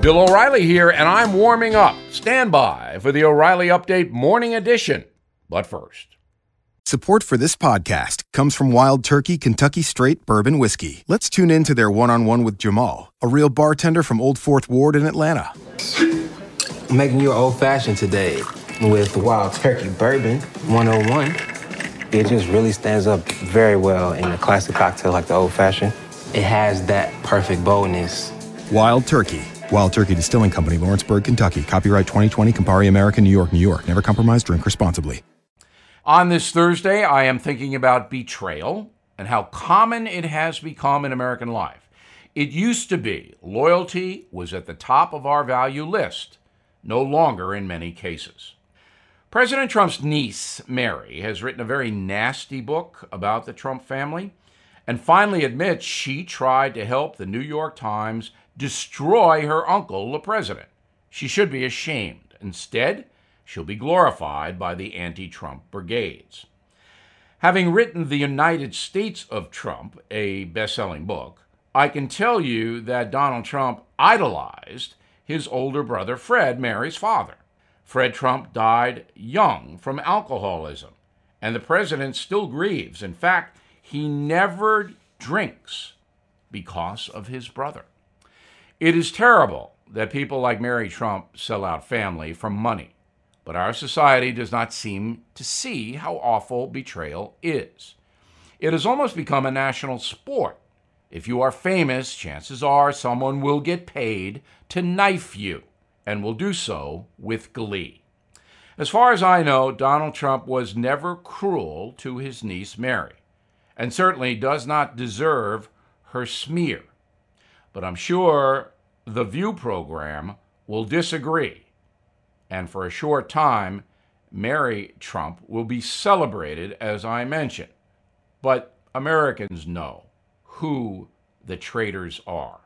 Bill O'Reilly here, and I'm warming up. Stand by for the O'Reilly Update Morning Edition. But first, Support for this podcast comes from Wild Turkey Kentucky Straight Bourbon Whiskey. Let's tune in to their one on one with Jamal, a real bartender from Old Fourth Ward in Atlanta. I'm making you an old fashioned today with Wild Turkey Bourbon 101. It just really stands up very well in a classic cocktail like the old fashioned. It has that perfect boldness. Wild Turkey. Wild Turkey Distilling Company, Lawrenceburg, Kentucky. Copyright 2020, Campari American, New York, New York. Never compromise, drink responsibly. on this Thursday, I am thinking about betrayal and how common it has become in American life. It used to be loyalty was at the top of our value list, no longer in many cases. President Trump's niece, Mary, has written a very nasty book about the Trump family and finally admits she tried to help the New York Times destroy her uncle, the president. She should be ashamed. Instead, she'll be glorified by the anti Trump brigades. Having written The United States of Trump, a best selling book, I can tell you that Donald Trump idolized his older brother Fred, Mary's father. Fred Trump died young from alcoholism, and the president still grieves. In fact, he never drinks because of his brother. It is terrible that people like Mary Trump sell out family for money, but our society does not seem to see how awful betrayal is. It has almost become a national sport. If you are famous, chances are someone will get paid to knife you and will do so with glee. As far as I know, Donald Trump was never cruel to his niece Mary, and certainly does not deserve her smear. But I'm sure the View program will disagree. And for a short time, Mary Trump will be celebrated, as I mentioned. But Americans know who the traitors are.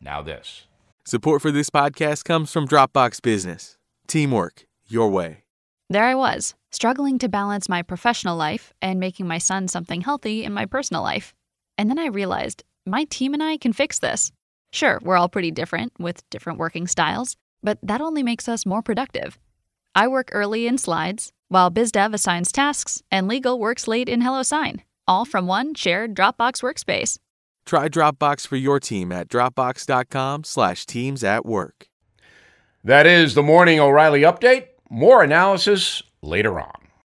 Now, this. Support for this podcast comes from Dropbox Business. Teamwork, your way. There I was, struggling to balance my professional life and making my son something healthy in my personal life. And then I realized my team and I can fix this. Sure, we're all pretty different with different working styles, but that only makes us more productive. I work early in slides, while BizDev assigns tasks, and legal works late in HelloSign, all from one shared Dropbox workspace. Try Dropbox for your team at dropbox.com slash teams at work. That is the Morning O'Reilly Update. More analysis later on.